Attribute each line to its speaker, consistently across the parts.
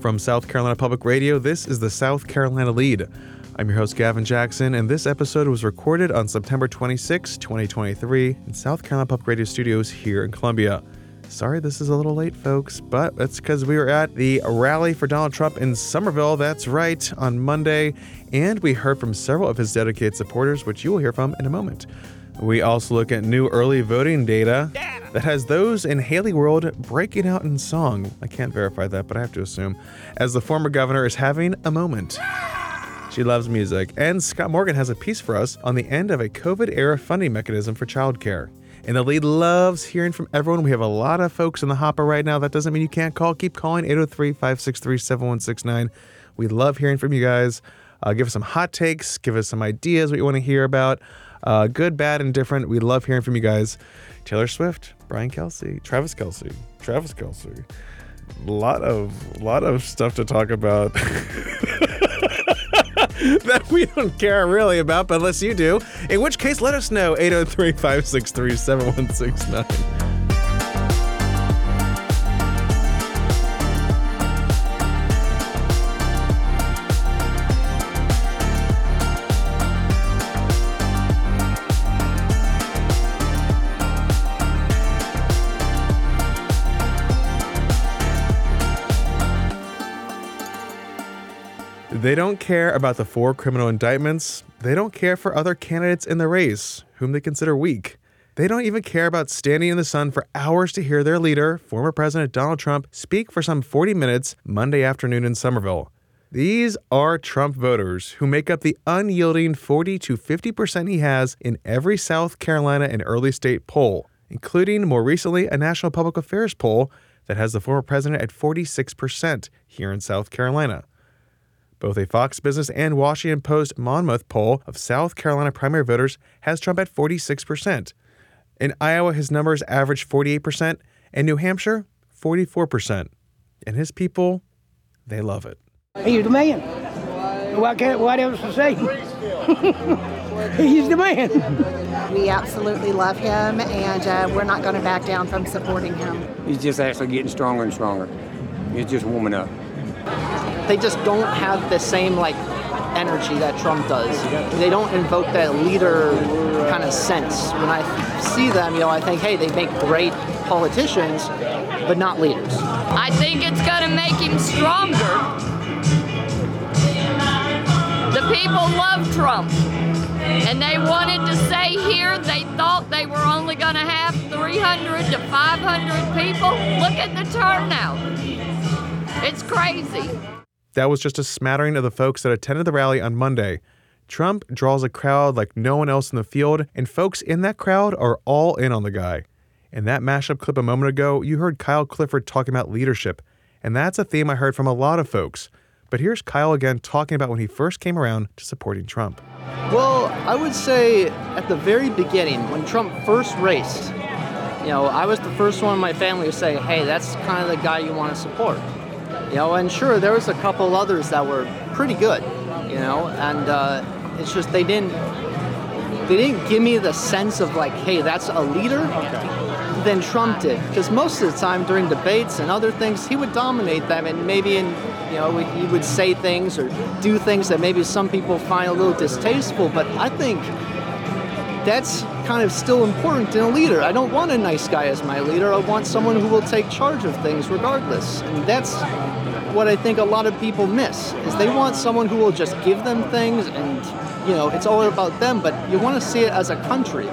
Speaker 1: From South Carolina Public Radio, this is the South Carolina Lead. I'm your host, Gavin Jackson, and this episode was recorded on September 26, 2023, in South Carolina Public Radio studios here in Columbia. Sorry this is a little late, folks, but that's because we were at the rally for Donald Trump in Summerville, that's right, on Monday, and we heard from several of his dedicated supporters, which you will hear from in a moment. We also look at new early voting data that has those in Haley World breaking out in song. I can't verify that, but I have to assume, as the former governor is having a moment. She loves music. And Scott Morgan has a piece for us on the end of a COVID era funding mechanism for childcare. And the lead loves hearing from everyone. We have a lot of folks in the hopper right now. That doesn't mean you can't call. Keep calling 803 563 7169. We love hearing from you guys. Uh, give us some hot takes, give us some ideas what you want to hear about. Uh, good, bad, and different. We love hearing from you guys. Taylor Swift, Brian Kelsey, Travis Kelce, Travis Kelce. A lot of lot of stuff to talk about that we don't care really about, but unless you do, in which case let us know 803 563 7169. They don't care about the four criminal indictments. They don't care for other candidates in the race, whom they consider weak. They don't even care about standing in the sun for hours to hear their leader, former President Donald Trump, speak for some 40 minutes Monday afternoon in Summerville. These are Trump voters who make up the unyielding 40 to 50% he has in every South Carolina and early state poll, including more recently a National Public Affairs poll that has the former president at 46% here in South Carolina. Both a Fox Business and Washington Post Monmouth poll of South Carolina primary voters has Trump at 46%. In Iowa, his numbers average 48%, and New Hampshire, 44%. And his people, they love it.
Speaker 2: He's the man. What, can, what else to say? He's the man.
Speaker 3: We absolutely love him, and uh, we're not going to back down from supporting him.
Speaker 4: He's just actually getting stronger and stronger. He's just warming up.
Speaker 5: They just don't have the same like energy that Trump does. They don't invoke that leader kind of sense. When I see them, you know, I think, hey, they make great politicians, but not leaders.
Speaker 6: I think it's going to make him stronger. The people love Trump. And they wanted to say here they thought they were only going to have 300 to 500 people. Look at the turnout. It's crazy.
Speaker 1: That was just a smattering of the folks that attended the rally on Monday. Trump draws a crowd like no one else in the field, and folks in that crowd are all in on the guy. In that mashup clip a moment ago, you heard Kyle Clifford talking about leadership, and that's a theme I heard from a lot of folks. But here's Kyle again talking about when he first came around to supporting Trump.
Speaker 5: Well, I would say at the very beginning, when Trump first raced, you know, I was the first one in my family to say, hey, that's kind of the guy you want to support. You know, and sure, there was a couple others that were pretty good, you know, and uh, it's just they didn't they didn't give me the sense of like, hey, that's a leader. Than Trump did, because most of the time during debates and other things, he would dominate them, and maybe in you know he would say things or do things that maybe some people find a little distasteful. But I think that's kind of still important in a leader. I don't want a nice guy as my leader. I want someone who will take charge of things regardless. And that's what I think a lot of people miss is they want someone who will just give them things and you know, it's all about them, but you want to see it as a country.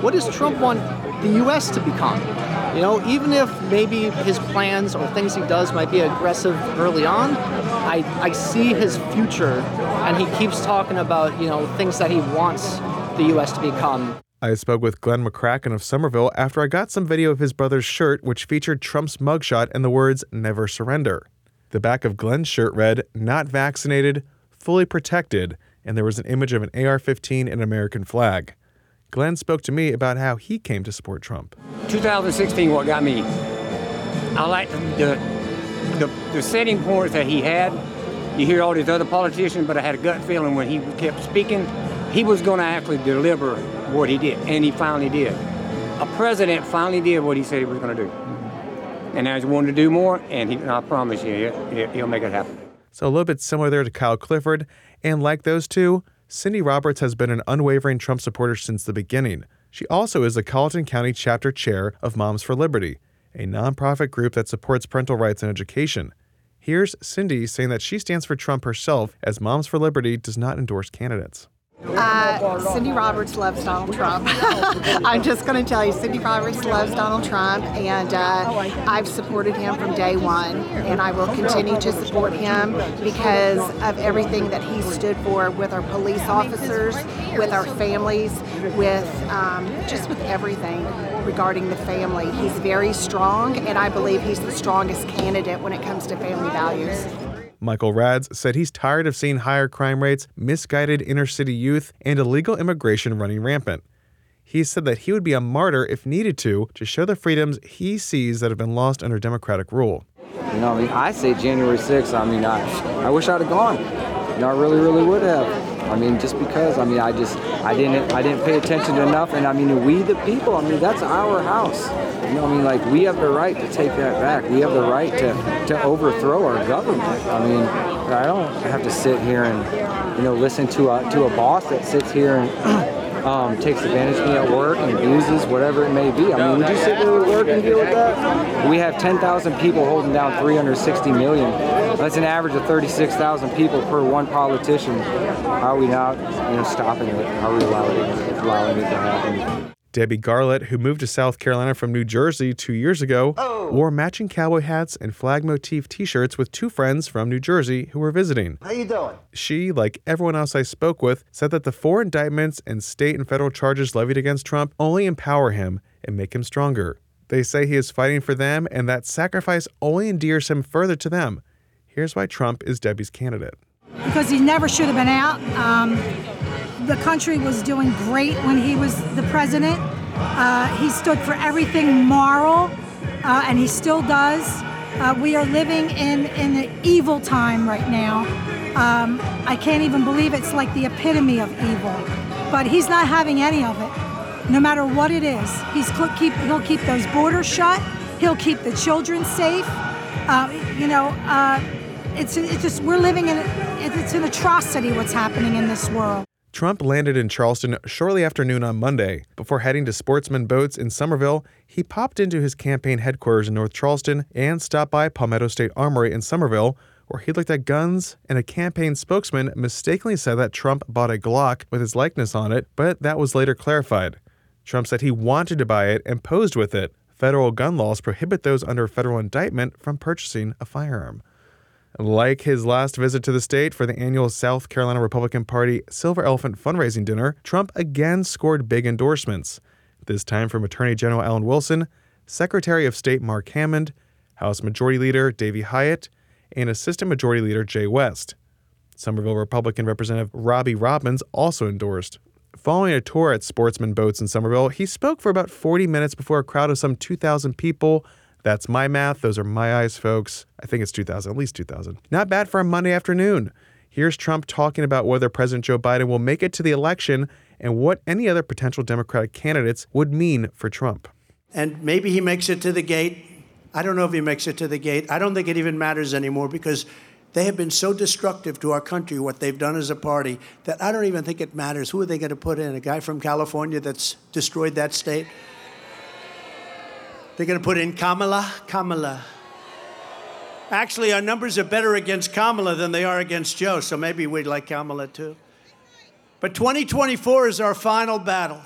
Speaker 5: What does Trump want the US to become? You know, even if maybe his plans or things he does might be aggressive early on, I, I see his future and he keeps talking about, you know, things that he wants the US to become.
Speaker 1: I spoke with Glenn McCracken of Summerville after I got some video of his brother's shirt, which featured Trump's mugshot and the words, Never Surrender. The back of Glenn's shirt read, Not vaccinated, fully protected, and there was an image of an AR 15 and American flag. Glenn spoke to me about how he came to support Trump.
Speaker 4: 2016, what got me? I like the, the the setting points that he had. You hear all these other politicians, but I had a gut feeling when he kept speaking, he was going to actually deliver what he did, and he finally did. A president finally did what he said he was going to do. And I just wanted to do more, and he, I promise you, he'll, he'll make it happen.
Speaker 1: So a little bit similar there to Kyle Clifford, and like those two, Cindy Roberts has been an unwavering Trump supporter since the beginning. She also is the Colleton County chapter chair of Moms for Liberty, a nonprofit group that supports parental rights and education. Here's Cindy saying that she stands for Trump herself, as Moms for Liberty does not endorse candidates.
Speaker 3: Uh, Cindy Roberts loves Donald Trump. I'm just going to tell you, Cindy Roberts loves Donald Trump, and uh, I've supported him from day one, and I will continue to support him because of everything that he stood for with our police officers, with our families, with um, just with everything regarding the family. He's very strong, and I believe he's the strongest candidate when it comes to family values.
Speaker 1: Michael Rads said he's tired of seeing higher crime rates, misguided inner city youth, and illegal immigration running rampant. He said that he would be a martyr if needed to to show the freedoms he sees that have been lost under Democratic rule.
Speaker 7: You know, I mean, I say January 6th. I mean, I, I wish I'd have gone. You know, I really, really would have. I mean, just because. I mean, I just, I didn't, I didn't pay attention enough. And I mean, we the people. I mean, that's our house. You know, I mean, like we have the right to take that back. We have the right to, to overthrow our government. I mean, I don't have to sit here and, you know, listen to a to a boss that sits here and. Um, takes advantage of me at work and abuses whatever it may be. I mean, would you sit there at work and deal with that? We have 10,000 people holding down 360 million. That's an average of 36,000 people per one politician. How are we not, you know, stopping it? How are we allowing it, allowing it to happen?
Speaker 1: Debbie Garlett, who moved to South Carolina from New Jersey two years ago,
Speaker 8: Oh.
Speaker 1: wore matching cowboy hats and flag motif t-shirts with two friends from New Jersey who were visiting.
Speaker 8: How you doing?
Speaker 1: She, like everyone else I spoke with, said that the four indictments and state and federal charges levied against Trump only empower him and make him stronger. They say he is fighting for them and that sacrifice only endears him further to them. Here's why Trump is Debbie's candidate.
Speaker 9: because he never should have been out. Um, the country was doing great when he was the president. Uh, he stood for everything moral, uh, and he still does. Uh, we are living in, in an evil time right now. Um, I can't even believe it's like the epitome of evil. But he's not having any of it, no matter what it is. He's keep, he'll keep those borders shut. He'll keep the children safe. Uh, you know, uh, it's, it's just we're living in it's an atrocity what's happening in this world.
Speaker 1: Trump landed in Charleston shortly after noon on Monday. Before heading to Sportsman Boats in Summerville, he popped into his campaign headquarters in North Charleston and stopped by Palmetto State Armory in Summerville, where he looked at guns, and a campaign spokesman mistakenly said that Trump bought a Glock with his likeness on it, but that was later clarified. Trump said he wanted to buy it and posed with it. Federal gun laws prohibit those under federal indictment from purchasing a firearm. Like his last visit to the state for the annual South Carolina Republican Party Silver Elephant fundraising dinner, Trump again scored big endorsements, this time from Attorney General Alan Wilson, Secretary of State Mark Hammond, House Majority Leader Davey Hiott, and Assistant Majority Leader Jay West. Summerville Republican Representative Robbie Robbins also endorsed. Following a tour at Sportsman Boats in Summerville, he spoke for about 40 minutes before a crowd of some 2,000 people. That's my math. Those are my eyes, folks. I think it's 2,000, at least 2,000. Not bad for a Monday afternoon. Here's Trump talking about whether President Joe Biden will make it to the election and what any other potential Democratic candidates would mean for Trump.
Speaker 10: And maybe he makes it to the gate. I don't know if he makes it to the gate. I don't think it even matters anymore because they have been so destructive to our country, what they've done as a party, that I don't even think it matters. Who are they going to put in? A guy from California that's destroyed that state? They're going to put in Kamala? Kamala. Actually, our numbers are better against Kamala than they are against Joe, so maybe we'd like Kamala too. But 2024 is our final battle.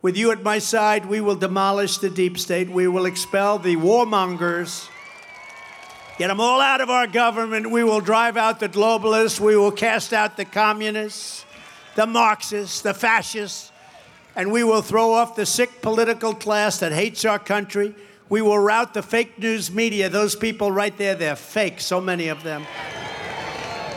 Speaker 10: With you at my side, we will demolish the deep state. We will expel the warmongers. Get them all out of our government. We will drive out the globalists. We will cast out the communists, the Marxists, the fascists. And we will throw off the sick political class that hates our country. We will rout the fake news media. Those people right there, they're fake, so many of them.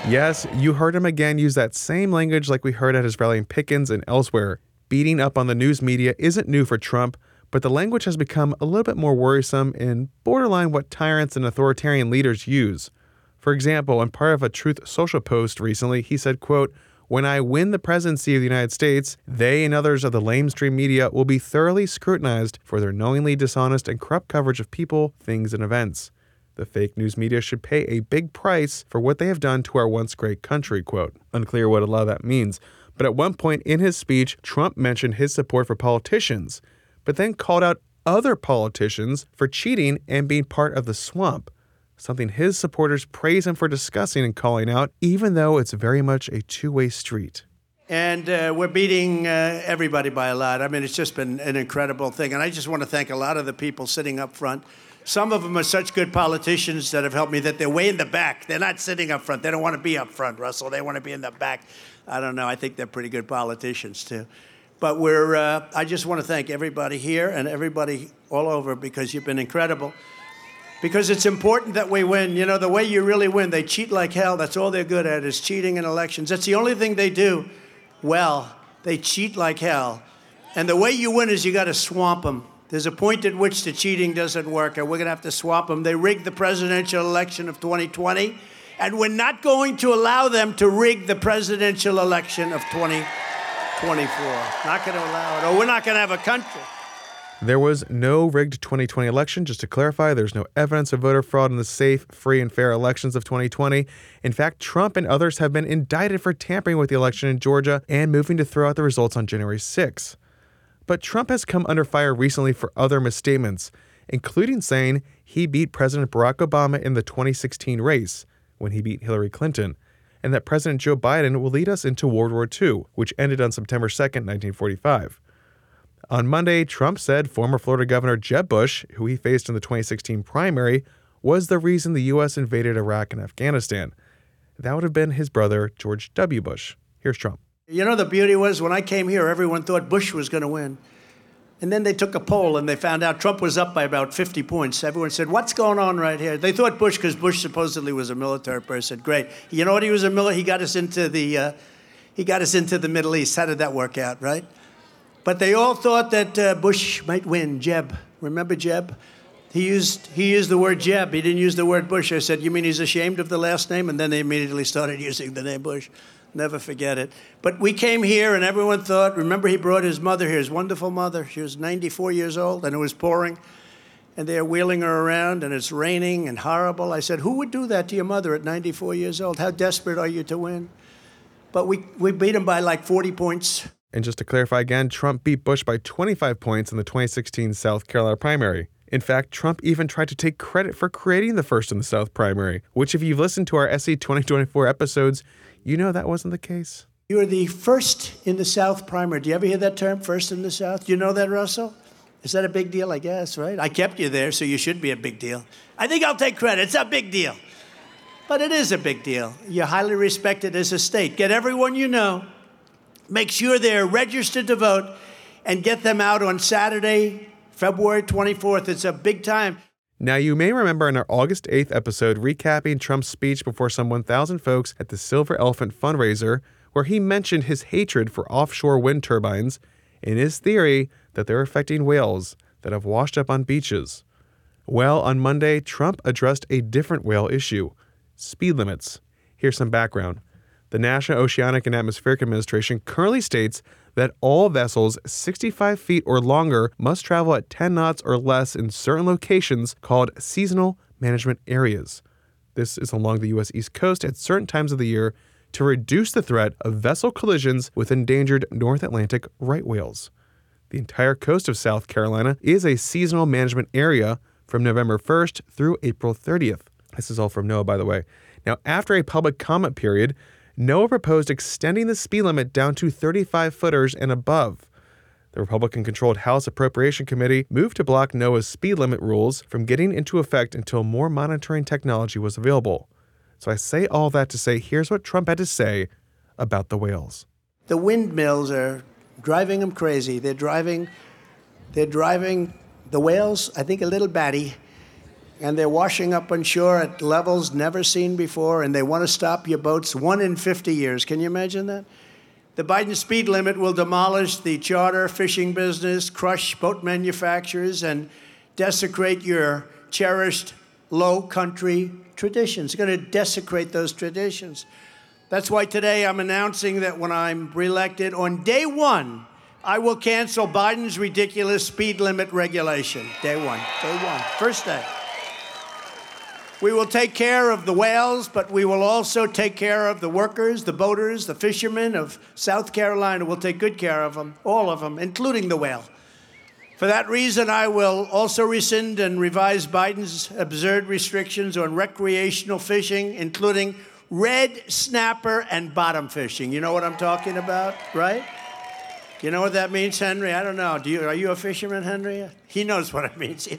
Speaker 1: Yes, you heard him again use that same language like we heard at his rally in Pickens and elsewhere. Beating up on the news media isn't new for Trump, but the language has become a little bit more worrisome and borderline what tyrants and authoritarian leaders use. For example, in part of a Truth Social post recently, he said, quote, When I win the presidency of the United States, they and others of the lamestream media will be thoroughly scrutinized for their knowingly dishonest and corrupt coverage of people, things, and events. The fake news media should pay a big price for what they have done to our once great country, quote. Unclear what a lot of that means. But at one point in his speech, Trump mentioned his support for politicians, but then called out other politicians for cheating and being part of the swamp, something his supporters praise him for discussing and calling out, even though it's very much a two way street.
Speaker 10: And uh, we're beating uh, everybody by a lot. I mean, it's just been an incredible thing. And I just want to thank a lot of the people sitting up front. Some of them are such good politicians that have helped me that they're way in the back. They're not sitting up front. They don't want to be up front, Russell. They want to be in the back. I don't know. I think they're pretty good politicians, too. But we're, uh, I just want to thank everybody here and everybody all over because you've been incredible. Because it's important that we win. You know, the way you really win, they cheat like hell. That's all they're good at is cheating in elections. That's the only thing they do well. They cheat like hell. And the way you win is you got to swamp them. There's a point at which the cheating doesn't work, and we're going to have to swamp them. They rigged the presidential election of 2020, and we're not going to allow them to rig the presidential election of 2024. Not going to allow it, or we're not going to have a country.
Speaker 1: There was no rigged 2020 election. Just to clarify, there's no evidence of voter fraud in the safe, free, and fair elections of 2020. In fact, Trump and others have been indicted for tampering with the election in Georgia and moving to throw out the results on January 6. But Trump has come under fire recently for other misstatements, including saying he beat President Barack Obama in the 2016 race when he beat Hillary Clinton, and that President Joe Biden will lead us into World War II, which ended on September 2, 1945. On Monday, Trump said former Florida Governor Jeb Bush, who he faced in the 2016 primary, was the reason the U.S. invaded Iraq and Afghanistan. That would have been his brother, George W. Bush. Here's Trump.
Speaker 10: You know, the beauty was when I came here, everyone thought Bush was going to win. And then they took a poll and they found out Trump was up by about 50 points. Everyone said, What's going on right here? They thought Bush, because Bush supposedly was a military person. Great. You know what? He was a military. He got us into the. Uh, he got us into the Middle East. How did that work out, right? But they all thought that uh, Bush might win. Jeb, remember Jeb? He used he used the word Jeb. He didn't use the word Bush. I said, "You mean he's ashamed of the last name?" And then they immediately started using the name Bush. Never forget it. But we came here, and everyone thought. Remember, he brought his mother here, his wonderful mother. She was 94 years old, and it was pouring, and they're wheeling her around, and it's raining and horrible. I said, "Who would do that to your mother at 94 years old? How desperate are you to win?" But we we beat him by like 40 points.
Speaker 1: And just to clarify again, Trump beat Bush by 25 points in the 2016 South Carolina primary. In fact, Trump even tried to take credit for creating the first in the South primary, which, if you've listened to our SC 2024 episodes, you know that wasn't the case.
Speaker 10: You were the first in the South primary. Do you ever hear that term, first in the South? Do you know that, Russell? Is that a big deal? I guess, right? I kept you there, so you should be a big deal. I think I'll take credit. It's a big deal. But it is a big deal. You're highly respected as a state. Get everyone you know Make sure they're registered to vote and get them out on Saturday, February 24th. It's a big time.
Speaker 1: Now, you may remember in our August 8th episode recapping Trump's speech before some 1,000 folks at the Silver Elephant fundraiser, where he mentioned his hatred for offshore wind turbines and his theory that they're affecting whales that have washed up on beaches. Well, on Monday, Trump addressed a different whale issue speed limits. Here's some background. The National Oceanic and Atmospheric Administration currently states that all vessels 65 feet or longer must travel at 10 knots or less in certain locations called seasonal management areas. This is along the U.S. East Coast at certain times of the year to reduce the threat of vessel collisions with endangered North Atlantic right whales. The entire coast of South Carolina is a seasonal management area from November 1st through April 30th. This is all from NOAA, by the way. Now, after a public comment period, NOAA proposed extending the speed limit down to 35 footers and above. The Republican controlled House Appropriation Committee moved to block NOAA's speed limit rules from getting into effect until more monitoring technology was available. So I say all that to say here's what Trump had to say about the whales.
Speaker 10: The windmills are driving them crazy. They're driving they're driving the whales, I think a little batty, and they're washing up on shore at levels never seen before, and they want to stop your boats one in 50 years. Can you imagine that? The Biden speed limit will demolish the charter fishing business, crush boat manufacturers, and desecrate your cherished low country traditions. It's going to desecrate those traditions. That's why today I'm announcing that when I'm reelected, on day one, I will cancel Biden's ridiculous speed limit regulation. Day one. Day one. First day. We will take care of the whales, but we will also take care of the workers, the boaters, the fishermen of South Carolina. We'll take good care of them, all of them, including the whale. For that reason, I will also rescind and revise Biden's absurd restrictions on recreational fishing, including red snapper and bottom fishing. You know what I'm talking about, right? You know what that means, Henry? I don't know. Do you, are you a fisherman, Henry? He knows what it means.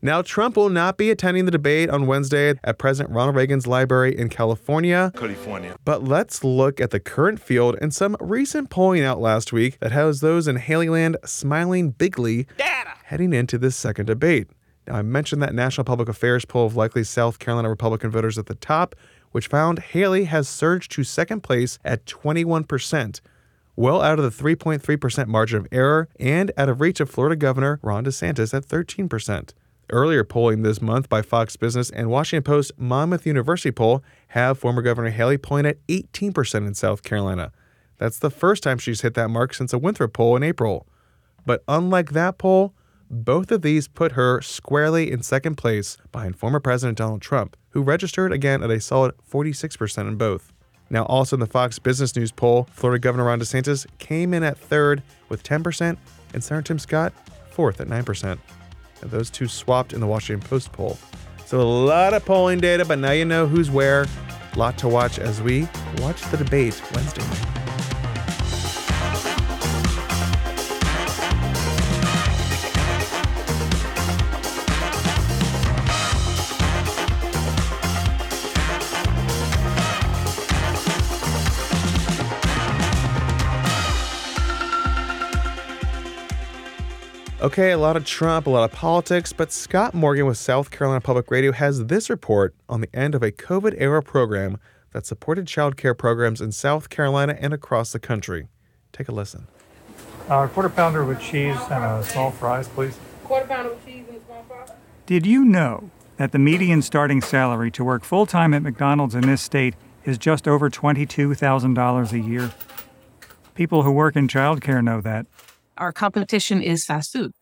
Speaker 1: Now, Trump will not be attending the debate on Wednesday at President Ronald Reagan's library in California.
Speaker 8: California.
Speaker 1: But let's look at the current field and some recent polling out last week that has those in Haleyland smiling bigly
Speaker 8: Data.
Speaker 1: heading into this second debate. Now, I mentioned that National Public Affairs poll of likely South Carolina Republican voters at the top, which found Haley has surged to second place at 21%, well out of the 3.3% margin of error and out of reach of Florida Governor Ron DeSantis at 13%. Earlier polling this month by Fox Business and Washington Post Monmouth University poll have former Governor Haley polling at 18% in South Carolina. That's the first time she's hit that mark since a Winthrop poll in April. But unlike that poll, both of these put her squarely in second place behind former President Donald Trump, who registered again at a solid 46% in both. Now, also in the Fox Business News poll, Florida Governor Ron DeSantis came in at third with 10%, and Senator Tim Scott fourth at 9%. And those two swapped in the Washington Post poll. So a lot of polling data, but now you know who's where. A lot to watch as we watch the debate Wednesday night. Okay, a lot of Trump, a lot of politics, but Scott Morgan with South Carolina Public Radio has this report on the end of a COVID era program that supported child care programs in South Carolina and across the country. Take a listen.
Speaker 11: Uh, quarter pounder with cheese and a small fries, please.
Speaker 12: Quarter pounder with cheese and a small fry.
Speaker 11: Did you know that the median starting salary to work full time at McDonald's in this state is just over $22,000 a year? People who work in childcare know that.
Speaker 13: Our competition is fast food.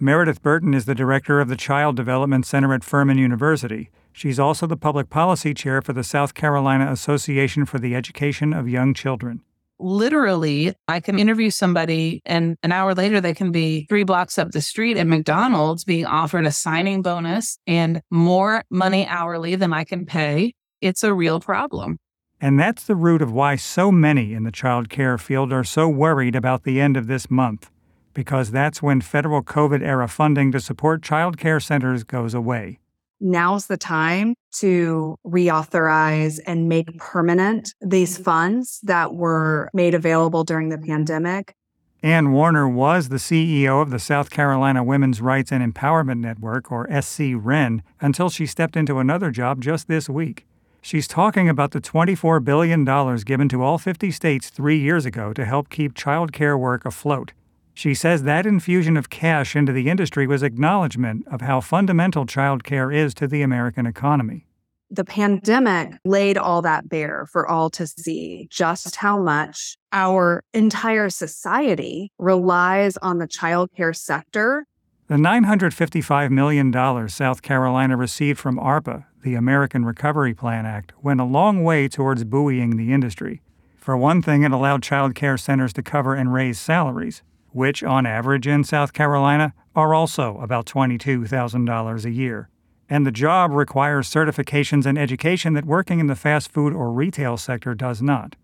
Speaker 11: Meredith Burton is the director of the Child Development Center at Furman University. She's also the public policy chair for the South Carolina Association for the Education of Young Children.
Speaker 13: Literally, I can interview somebody, and an hour later, they can be three blocks up the street at McDonald's being offered a signing bonus and more money hourly than I can pay. It's a real problem.
Speaker 11: And that's the root of why so many in the child care field are so worried about the end of this month because that's when federal COVID era funding to support child care centers goes away.
Speaker 14: Now's the time to reauthorize and make permanent these funds that were made available during the pandemic.
Speaker 11: Ann Warner was the CEO of the South Carolina Women's Rights and Empowerment Network, or SC WREN, until she stepped into another job just this week. She's talking about the $24 billion given to all 50 states three years ago to help keep child care work afloat. She says that infusion of cash into the industry was acknowledgement of how fundamental childcare is to the American economy.
Speaker 14: The pandemic laid all that bare for all to see just how much our entire society relies on the childcare sector.
Speaker 11: The $955 million South Carolina received from ARPA, the American Recovery Plan Act, went a long way towards buoying the industry. For one thing, it allowed child care centers to cover and raise salaries which on average in South Carolina are also about $22,000 a year. And the job requires certifications and education that working in the fast food or retail sector does not.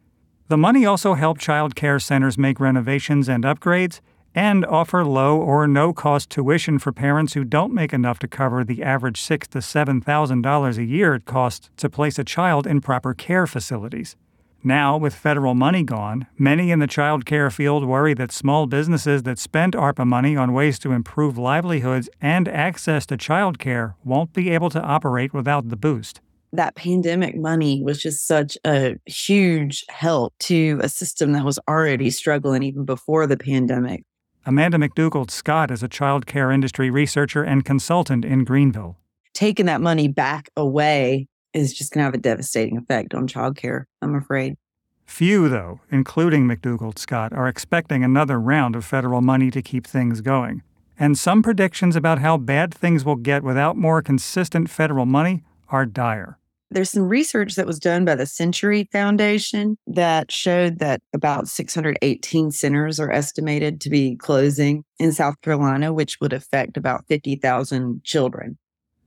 Speaker 11: The money also helped child care centers make renovations and upgrades and offer low or no cost tuition for parents who don't make enough to cover the average six to seven thousand dollars a year it costs to place a child in proper care facilities. Now, with federal money gone, many in the child care field worry that small businesses that spent ARPA money on ways to improve livelihoods and access to child care won't be able to operate without the boost.
Speaker 15: That pandemic money was just such a huge help to a system that was already struggling even before the pandemic.
Speaker 11: Amanda McDougald Scott is a child care industry researcher and consultant in Greenville.
Speaker 15: Taking that money back away is just going to have a devastating effect on childcare, I'm afraid.
Speaker 11: Few, though, including McDougald Scott, are expecting another round of federal money to keep things going. And some predictions about how bad things will get without more consistent federal money are dire.
Speaker 15: There's some research that was done by the Century Foundation that showed that about 618 centers are estimated to be closing in South Carolina, which would affect about 50,000 children.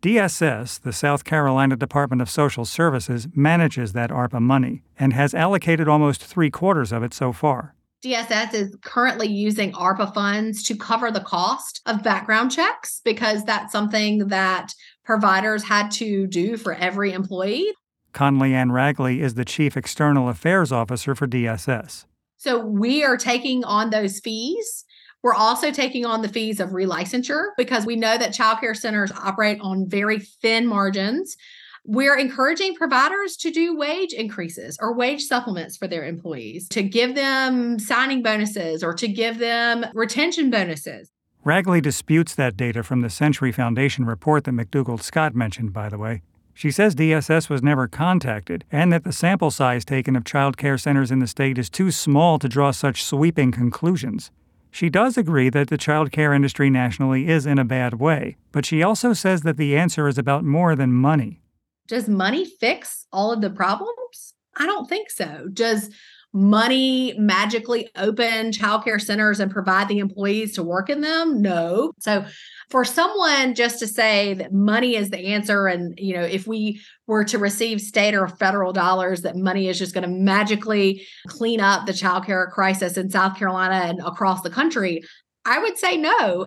Speaker 11: DSS, the South Carolina Department of Social Services, manages that ARPA money and has allocated almost three quarters of it so far.
Speaker 8: DSS is currently using ARPA funds to cover the cost of background checks because that's something that providers had to do for every employee.
Speaker 11: Connelly-Anne Ragley is the Chief External Affairs Officer for DSS.
Speaker 8: So we are taking on those fees we're also taking on the fees of relicensure because we know that childcare centers operate on very thin margins. We're encouraging providers to do wage increases or wage supplements for their employees, to give them signing bonuses or to give them retention bonuses.
Speaker 11: Ragley disputes that data from the Century Foundation report that McDougald Scott mentioned, by the way. She says DSS was never contacted and that the sample size taken of child care centers in the state is too small to draw such sweeping conclusions. She does agree that the child care industry nationally is in a bad way, but she also says that the answer is about more than money.
Speaker 8: Does money fix all of the problems? I don't think so. Does money magically open childcare centers and provide the employees to work in them? No. So for someone just to say that money is the answer and you know if we were to receive state or federal dollars that money is just going to magically clean up the childcare crisis in South Carolina and across the country, I would say no.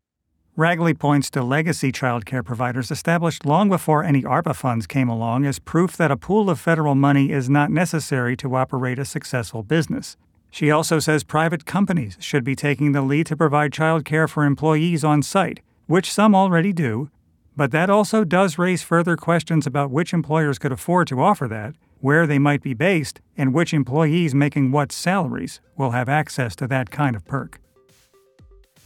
Speaker 11: Ragley points to legacy child care providers established long before any ARPA funds came along as proof that a pool of federal money is not necessary to operate a successful business. She also says private companies should be taking the lead to provide child care for employees on site, which some already do, but that also does raise further questions about which employers could afford to offer that, where they might be based, and which employees making what salaries will have access to that kind of perk.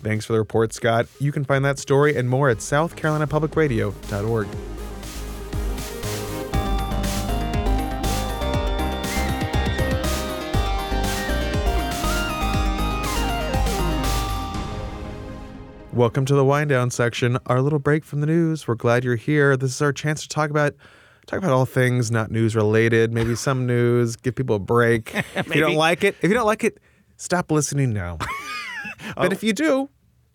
Speaker 1: Thanks for the report, Scott. You can find that story and more at southcarolinapublicradio.org. Welcome to the wind down section, our little break from the news. We're glad you're here. This is our chance to talk about talk about all things not news related, maybe some news, give people a break. if you don't like it, if you don't like it, stop listening now. but if you do,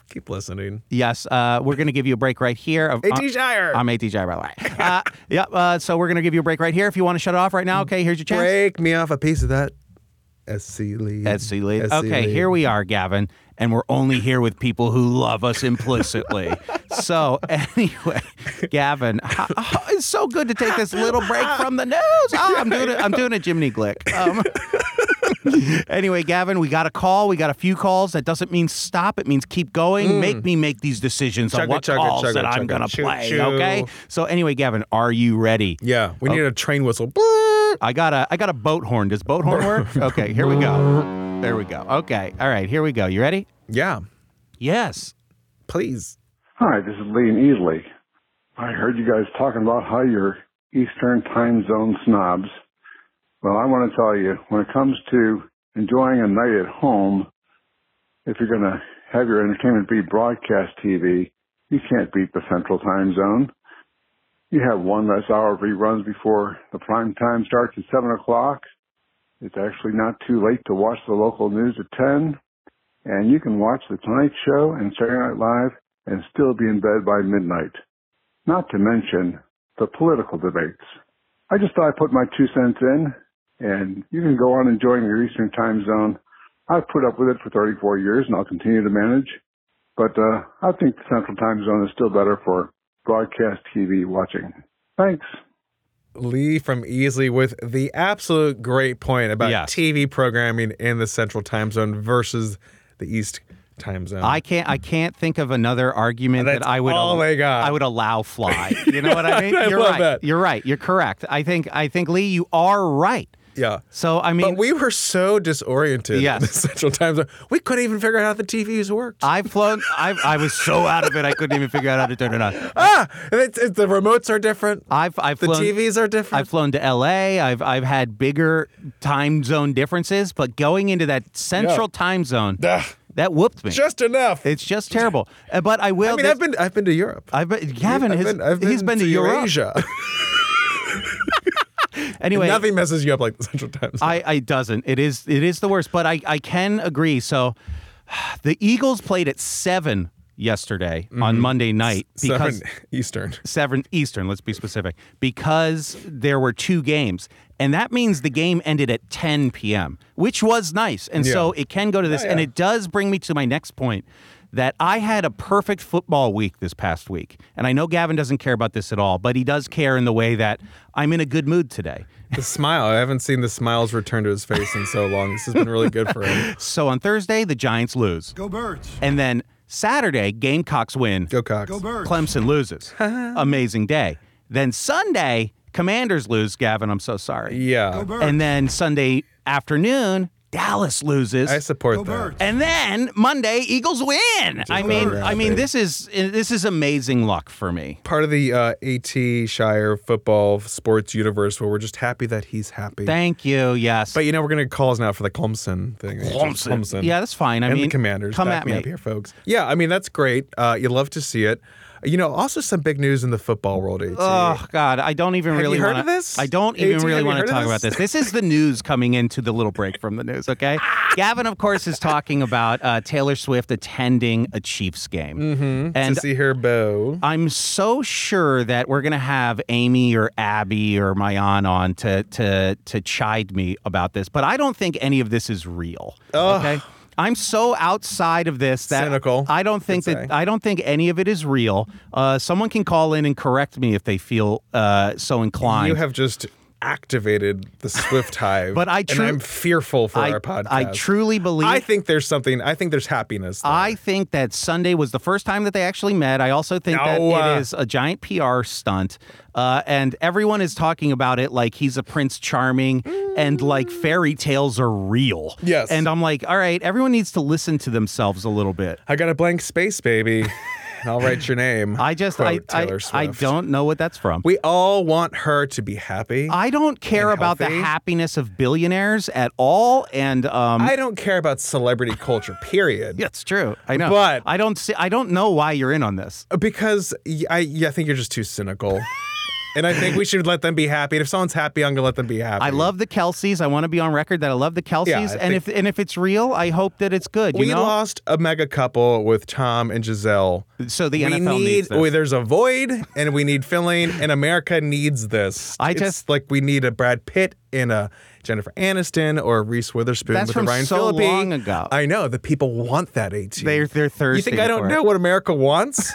Speaker 1: keep listening.
Speaker 16: Yes, uh, we're going to give you a break right here. Of,
Speaker 1: AT Shire.
Speaker 16: I'm AT Shire, by the way. Uh, yeah, uh, so we're going to give you a break right here. If you want to shut it off right now, okay, here's your chance.
Speaker 1: Break me off a piece of that SC lead.
Speaker 16: SC lead. Okay, here we are, Gavin, and we're only here with people who love us implicitly. so anyway, Gavin, oh, it's so good to take this little break from the news. Oh, I'm doing it. I'm doing a Jiminy Glick. Um, anyway, Gavin, we got a call. We got a few calls. That doesn't mean stop. It means keep going.
Speaker 1: Mm.
Speaker 16: Make me make these decisions
Speaker 1: Chugga,
Speaker 16: on what
Speaker 1: chugga,
Speaker 16: calls
Speaker 1: chugga,
Speaker 16: that I'm gonna
Speaker 1: Choo,
Speaker 16: play.
Speaker 1: choo.
Speaker 16: Okay. So anyway, Gavin, are you ready?
Speaker 1: Yeah, we
Speaker 16: Oh.
Speaker 1: need a train whistle.
Speaker 16: I got a I got a boat horn. Does boat horn work? Okay, here we go. There we go. Okay. All right, here we go. You ready?
Speaker 1: Yeah.
Speaker 16: Yes.
Speaker 1: Please.
Speaker 17: Hi, this is Lee in Easley. I heard you guys talking about how you're Eastern time zone snobs. Well, I want to tell you, when it comes to enjoying a night at home, if you're going to have your entertainment be broadcast TV, you can't beat the Central Time Zone. You have one less hour of reruns before the prime time starts at 7 o'clock. It's actually not too late to watch the local news at 10. And you can watch The Tonight Show and Saturday Night Live and still be in bed by midnight. Not to mention the political debates. I just thought I'd put my two cents in, and you can go on enjoying your Eastern time zone. I've put up with it for 34 years, and I'll continue to manage. But uh, I think the Central Time Zone is still better for broadcast TV watching. Thanks.
Speaker 1: Lee from Easley with the absolute great point about
Speaker 16: Yes.
Speaker 1: TV programming in the Central Time Zone versus the East Time Zone.
Speaker 16: I can't I can't think of another argument that I would
Speaker 1: all they got.
Speaker 16: I would allow fly. You know what I mean?
Speaker 1: I
Speaker 16: You're right.
Speaker 1: that.
Speaker 16: You're right. You're correct. I think I think Lee, you are right.
Speaker 1: Yeah.
Speaker 16: So I mean,
Speaker 1: but we were so disoriented.
Speaker 16: Yes.
Speaker 1: in the Central Time Zone. We couldn't even figure out how the TVs worked.
Speaker 16: I've flown. I I was so out of it. I couldn't even figure out how to turn it on.
Speaker 1: ah, it's, it's, the remotes are different.
Speaker 16: I've I've
Speaker 1: the
Speaker 16: flown,
Speaker 1: TVs are different.
Speaker 16: I've flown to L.A. I've I've had bigger time zone differences, but going into that central time zone. That whooped me.
Speaker 1: Just enough.
Speaker 16: It's just terrible. Uh, But I will.
Speaker 1: I mean, I've been I've been to Europe.
Speaker 16: I've been. Gavin
Speaker 1: I've
Speaker 16: has.
Speaker 1: been, I've
Speaker 16: he's been to, Europe.
Speaker 1: Eurasia.
Speaker 16: Anyway,
Speaker 1: nothing messes you up like the Central Time Zone.
Speaker 16: I, I doesn't. It is it is the worst. But I, I can agree. So the Eagles played at seven yesterday on
Speaker 1: Mhm.
Speaker 16: Monday night because
Speaker 1: Seven Eastern.
Speaker 16: seven Eastern. Let's be specific because there were two games, and that means the game ended at 10 p.m., which was nice. And so it can go to this,
Speaker 1: Yeah,
Speaker 16: and it does bring me to my next point. That I had a perfect football week this past week. And I know Gavin doesn't care about this at all, but he does care in the way that I'm in a good mood today.
Speaker 1: The smile. I haven't seen the smiles return to his face in so long. This has been really good for him.
Speaker 16: So on Thursday, the Giants lose.
Speaker 18: Go Birds.
Speaker 16: And then Saturday, Gamecocks win.
Speaker 1: Go Cox.
Speaker 18: Go Birds.
Speaker 16: Clemson loses. Amazing day. Then Sunday, Commanders lose. Gavin, I'm so sorry.
Speaker 1: Yeah.
Speaker 18: Go Birds.
Speaker 16: And then Sunday afternoon, Dallas loses.
Speaker 1: I support
Speaker 18: Go
Speaker 1: that.
Speaker 18: Birds.
Speaker 16: and then Monday, Eagles win. I mean,
Speaker 1: very
Speaker 16: I mean, this is this is amazing luck for me.
Speaker 1: Part of the uh, AT Shire football sports universe where we're just happy that he's happy.
Speaker 16: Thank you. Yes.
Speaker 1: But you know, we're gonna call us now for the Clemson thing. It's just
Speaker 16: Clemson. Yeah, that's fine. I
Speaker 1: and
Speaker 16: mean,
Speaker 1: the Commanders.
Speaker 16: come
Speaker 1: Back
Speaker 16: at
Speaker 1: me
Speaker 16: me.
Speaker 1: up here, folks. Yeah, I mean that's great. Uh, you love to see it. You know, also some big news in the football world. AT.
Speaker 16: Oh God, I don't even
Speaker 1: Have
Speaker 16: really
Speaker 1: heard
Speaker 16: wanna,
Speaker 1: of this?
Speaker 16: I don't even
Speaker 1: have
Speaker 16: really want to talk about
Speaker 1: this?
Speaker 16: this. This is the news coming into the little break from the news. Okay, Gavin, of course, is talking about uh, Taylor Swift attending a Chiefs game,
Speaker 1: Mm-hmm.
Speaker 16: and
Speaker 1: to see her bow.
Speaker 16: I'm so sure that we're gonna have Amy or Abby or my aunt on to to to chide me about this, but I don't think any of this is real.
Speaker 1: Ugh.
Speaker 16: Okay. I'm so outside of this that
Speaker 1: Cynical,
Speaker 16: I don't think that. I don't think any of it is real. Uh, someone can call in and correct me if they feel uh, so inclined.
Speaker 1: You have just activated the Swift hive.
Speaker 16: But I
Speaker 1: and
Speaker 16: tru-
Speaker 1: I'm fearful for
Speaker 16: I,
Speaker 1: our podcast.
Speaker 16: I truly believe.
Speaker 1: I think there's something. I think there's happiness. there.
Speaker 16: I think that Sunday was the first time that they actually met. I also think that
Speaker 1: uh,
Speaker 16: it is a giant PR stunt. Uh, and everyone is talking about it like he's a Prince Charming and like fairy tales are real.
Speaker 1: Yes.
Speaker 16: And I'm like, all right, everyone needs to listen to themselves a little bit.
Speaker 1: I got a blank space, baby. I'll write your name.
Speaker 16: I just, I, I, I don't know what that's from.
Speaker 1: We all want her to be happy.
Speaker 16: I don't care about the happiness of billionaires at all. And um,
Speaker 1: I don't care about celebrity culture. Period.
Speaker 16: That's true. I know.
Speaker 1: But-
Speaker 16: I don't see. I don't know why you're in on this.
Speaker 1: Because I, I think you're just too cynical. and I think we should let them be happy. And if someone's happy, I'm gonna let them be happy.
Speaker 16: I love the Kelces. I want to be on record that I love the Kelces.
Speaker 1: Yeah,
Speaker 16: and if and if it's real, I hope that it's good. You
Speaker 1: we
Speaker 16: know.
Speaker 1: lost a mega couple with Tom and Gisele.
Speaker 16: So the
Speaker 1: we
Speaker 16: NFL
Speaker 1: need,
Speaker 16: needs this.
Speaker 1: there's a void, and we need filling, and America needs this.
Speaker 16: I
Speaker 1: It's
Speaker 16: just-
Speaker 1: like we need a Brad Pitt and a Jennifer Aniston or Reese Witherspoon
Speaker 16: That's
Speaker 1: with
Speaker 16: from
Speaker 1: a Ryan
Speaker 16: so
Speaker 1: Phillippe.
Speaker 16: long ago.
Speaker 1: I know the people want that. At
Speaker 16: They're they're thirsty.
Speaker 1: you think I don't
Speaker 16: for it.
Speaker 1: know what America wants?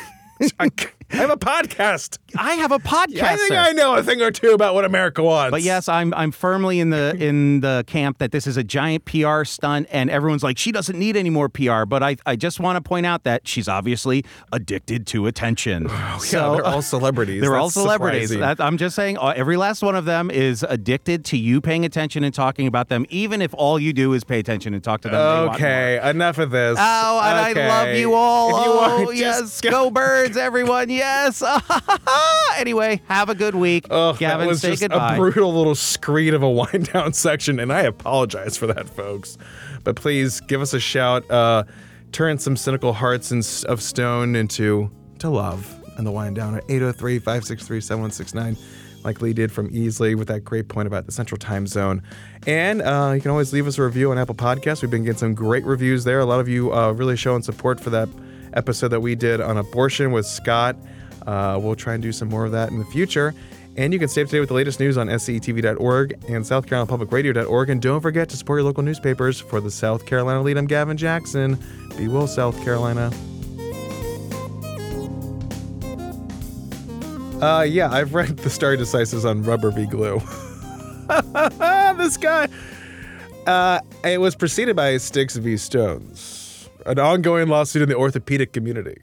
Speaker 1: I, I have a podcast.
Speaker 16: I have a podcast.
Speaker 1: I think
Speaker 16: sir.
Speaker 1: I know a thing or two about what America wants.
Speaker 16: But yes, I'm I'm firmly in the in the camp that this is a giant PR stunt, and everyone's like, she doesn't need any more PR. But I I just want to point out that she's obviously addicted to attention.
Speaker 1: Oh, yeah, they're all celebrities.
Speaker 16: They're all celebrities. That, I'm just saying, uh, every last one of them is addicted to you paying attention and talking about them, even if all you do is pay attention and talk to them.
Speaker 1: Okay, enough of this.
Speaker 16: Oh, and
Speaker 1: Okay.
Speaker 16: I love you all.
Speaker 1: If you
Speaker 16: oh, yes.
Speaker 1: go-
Speaker 16: Go birds, everyone. Yes. anyway, have a good week.
Speaker 1: Oh,
Speaker 16: Gavin,
Speaker 1: that was
Speaker 16: say
Speaker 1: just
Speaker 16: goodbye.
Speaker 1: a brutal little screed of a wind down section, and I apologize for that, folks. But please give us a shout. Uh, turn some cynical hearts s- of stone into to love and the wind down at 803 563 7169, like Lee did from Easley with that great point about the central time zone. And uh, you can always leave us a review on Apple Podcasts. We've been getting some great reviews there. A lot of you uh, really showing support for that episode that we did on abortion with Scott. Uh, we'll try and do some more of that in the future. And you can stay up to date with the latest news on scetv.org and South Carolina Public Radio.org. And don't forget to support your local newspapers for the South Carolina lead. I'm Gavin Jackson. Be well, South Carolina. Uh, yeah, I've read the Stare Decisis on Rubber v. Glue. this guy. Uh, it was preceded by Sticks v. Stones, an ongoing lawsuit in the orthopedic community.